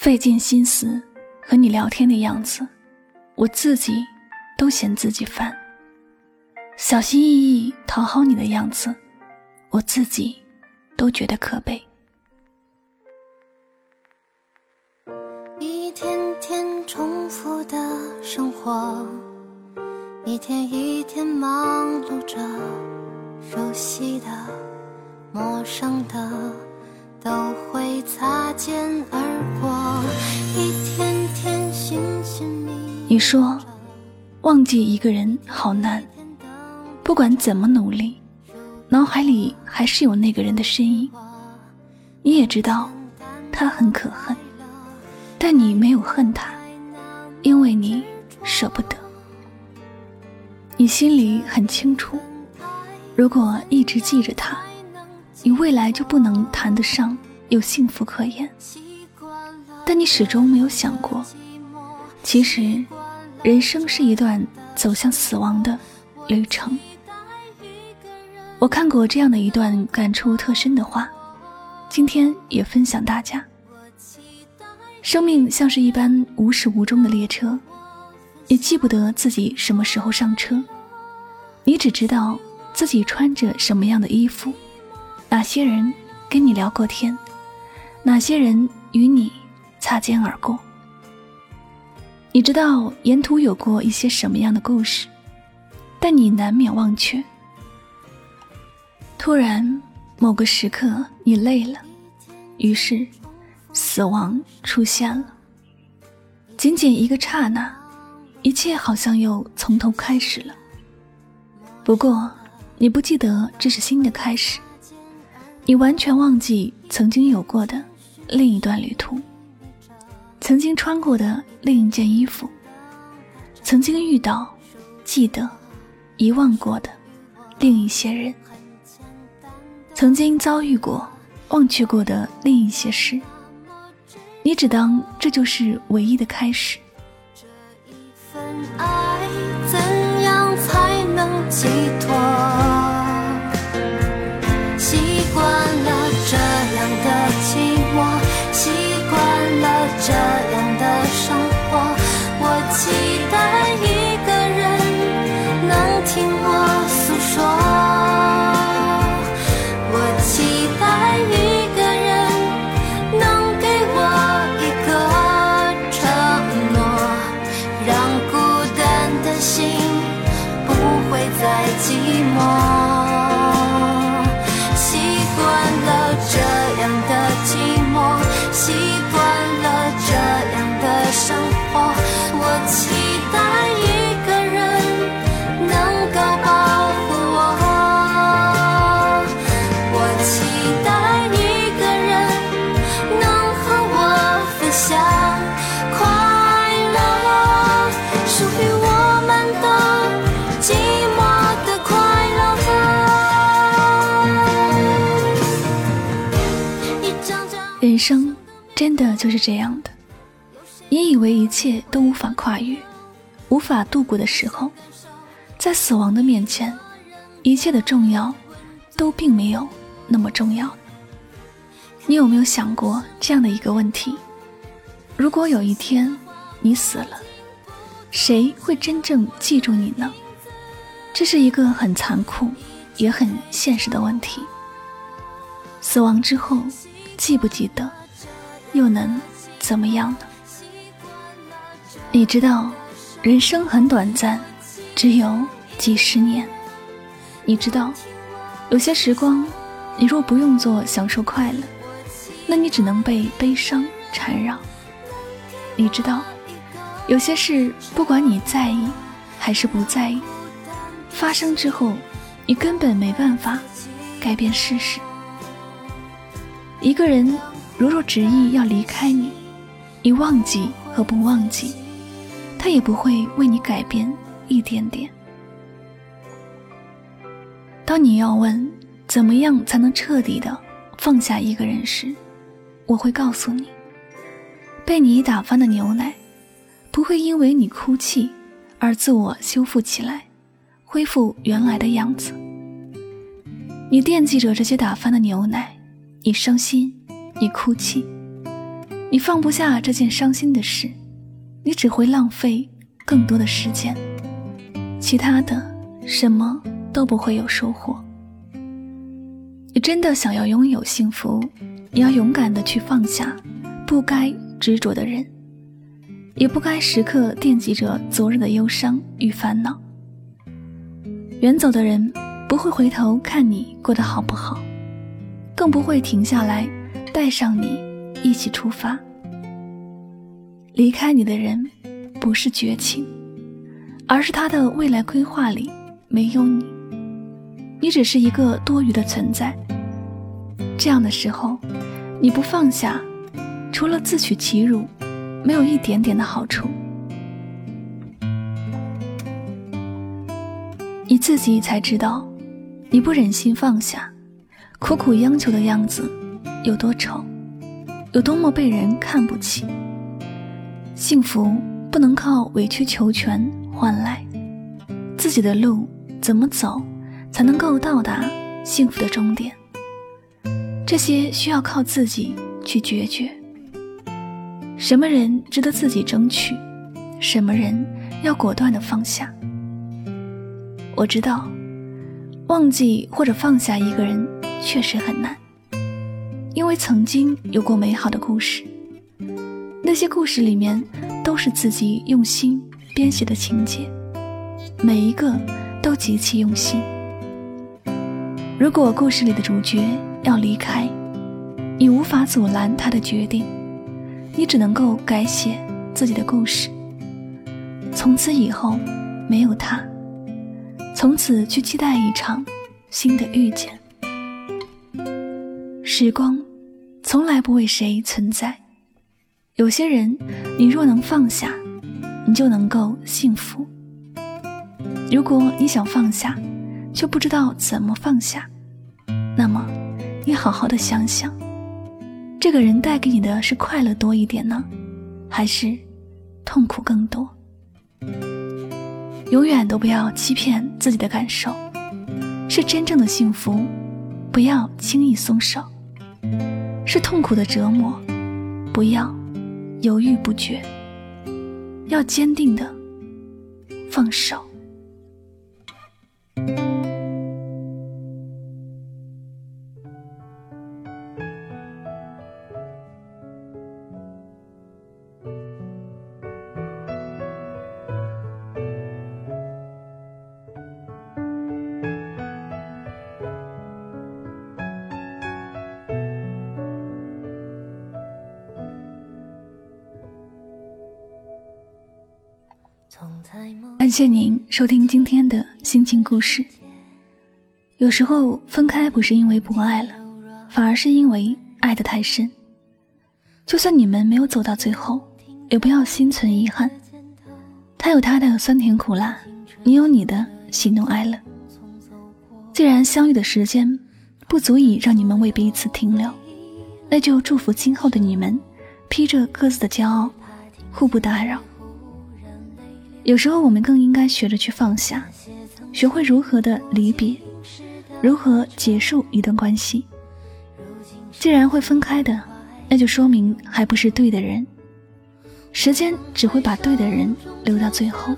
费尽心思和你聊天的样子，我自己都嫌自己烦；小心翼翼讨好你的样子，我自己都觉得可悲。一天天重复的生活，一天一天忙碌着，熟悉的、陌生的。都会擦肩而过，你说，忘记一个人好难，不管怎么努力，脑海里还是有那个人的身影。你也知道，他很可恨，但你没有恨他，因为你舍不得。你心里很清楚，如果一直记着他。你未来就不能谈得上有幸福可言，但你始终没有想过，其实，人生是一段走向死亡的旅程。我看过这样的一段感触特深的话，今天也分享大家。生命像是一班无始无终的列车，你记不得自己什么时候上车，你只知道自己穿着什么样的衣服。哪些人跟你聊过天？哪些人与你擦肩而过？你知道沿途有过一些什么样的故事？但你难免忘却。突然，某个时刻，你累了，于是，死亡出现了。仅仅一个刹那，一切好像又从头开始了。不过，你不记得这是新的开始。你完全忘记曾经有过的另一段旅途，曾经穿过的另一件衣服，曾经遇到、记得、遗忘过的另一些人，曾经遭遇过、忘却过的另一些事。你只当这就是唯一的开始。真的就是这样的，你以为一切都无法跨越、无法度过的时候，在死亡的面前，一切的重要都并没有那么重要。你有没有想过这样的一个问题：如果有一天你死了，谁会真正记住你呢？这是一个很残酷也很现实的问题。死亡之后。记不记得，又能怎么样呢？你知道，人生很短暂，只有几十年。你知道，有些时光，你若不用作享受快乐，那你只能被悲伤缠绕。你知道，有些事，不管你在意还是不在意，发生之后，你根本没办法改变事实。一个人如若执意要离开你，你忘记和不忘记，他也不会为你改变一点点。当你要问怎么样才能彻底的放下一个人时，我会告诉你：被你打翻的牛奶，不会因为你哭泣而自我修复起来，恢复原来的样子。你惦记着这些打翻的牛奶。你伤心，你哭泣，你放不下这件伤心的事，你只会浪费更多的时间，其他的什么都不会有收获。你真的想要拥有幸福，你要勇敢的去放下不该执着的人，也不该时刻惦记着昨日的忧伤与烦恼。远走的人不会回头看你过得好不好，更不会停下来带上你一起出发。离开你的人不是绝情，而是他的未来规划里没有你，你只是一个多余的存在。这样的时候，你不放下，除了自取其辱，没有一点点的好处。你自己才知道，你不忍心放下，苦苦央求的样子有多丑，有多么被人看不起。幸福不能靠委曲求全换来，自己的路怎么走才能够到达幸福的终点？这些需要靠自己去决绝。什么人值得自己争取，什么人要果断的放下。我知道，忘记或者放下一个人确实很难，因为曾经有过美好的故事，那些故事里面都是自己用心编写的情节，每一个都极其用心。如果故事里的主角要离开，你无法阻拦他的决定，你只能够改写自己的故事，从此以后没有他。从此去期待一场新的遇见。时光从来不为谁存在。有些人，你若能放下，你就能够幸福。如果你想放下，却不知道怎么放下，那么你好好的想想，这个人带给你的是快乐多一点呢，还是痛苦更多？永远都不要欺骗自己的感受，是真正的幸福，不要轻易松手；是痛苦的折磨，不要犹豫不决，要坚定的放手。感谢您收听今天的心情故事。有时候分开不是因为不爱了，反而是因为爱得太深。就算你们没有走到最后，也不要心存遗憾。他有他的酸甜苦辣，你有你的喜怒哀乐。既然相遇的时间不足以让你们为彼此停留，那就祝福今后的你们，披着各自的骄傲，互不打扰。有时候，我们更应该学着去放下，学会如何的离别，如何结束一段关系。既然会分开的，那就说明还不是对的人。时间只会把对的人留到最后。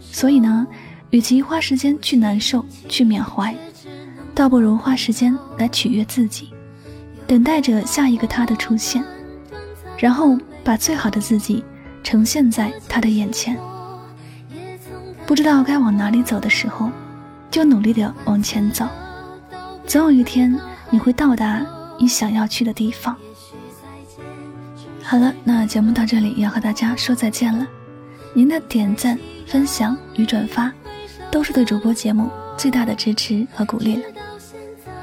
所以呢，与其花时间去难受、去缅怀，倒不如花时间来取悦自己，等待着下一个他的出现，然后把最好的自己呈现在他的眼前。不知道该往哪里走的时候，就努力的往前走，总有一天你会到达你想要去的地方。好了，那节目到这里要和大家说再见了。您的点赞、分享与转发，都是对主播节目最大的支持和鼓励了。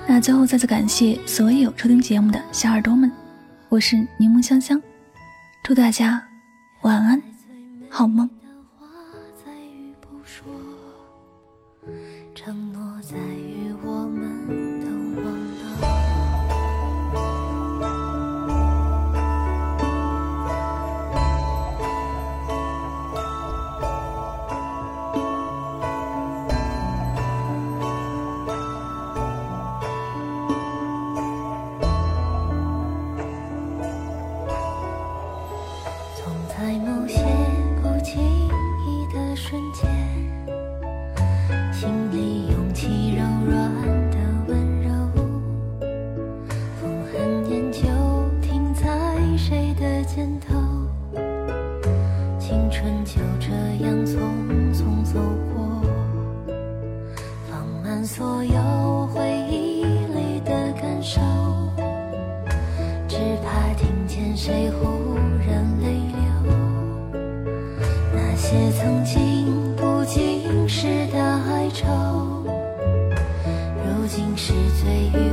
那最后再次感谢所有收听节目的小耳朵们，我是柠檬香香，祝大家晚安，好梦。承诺在谁忽然泪流那些曾经不经事的哀愁如今是最愉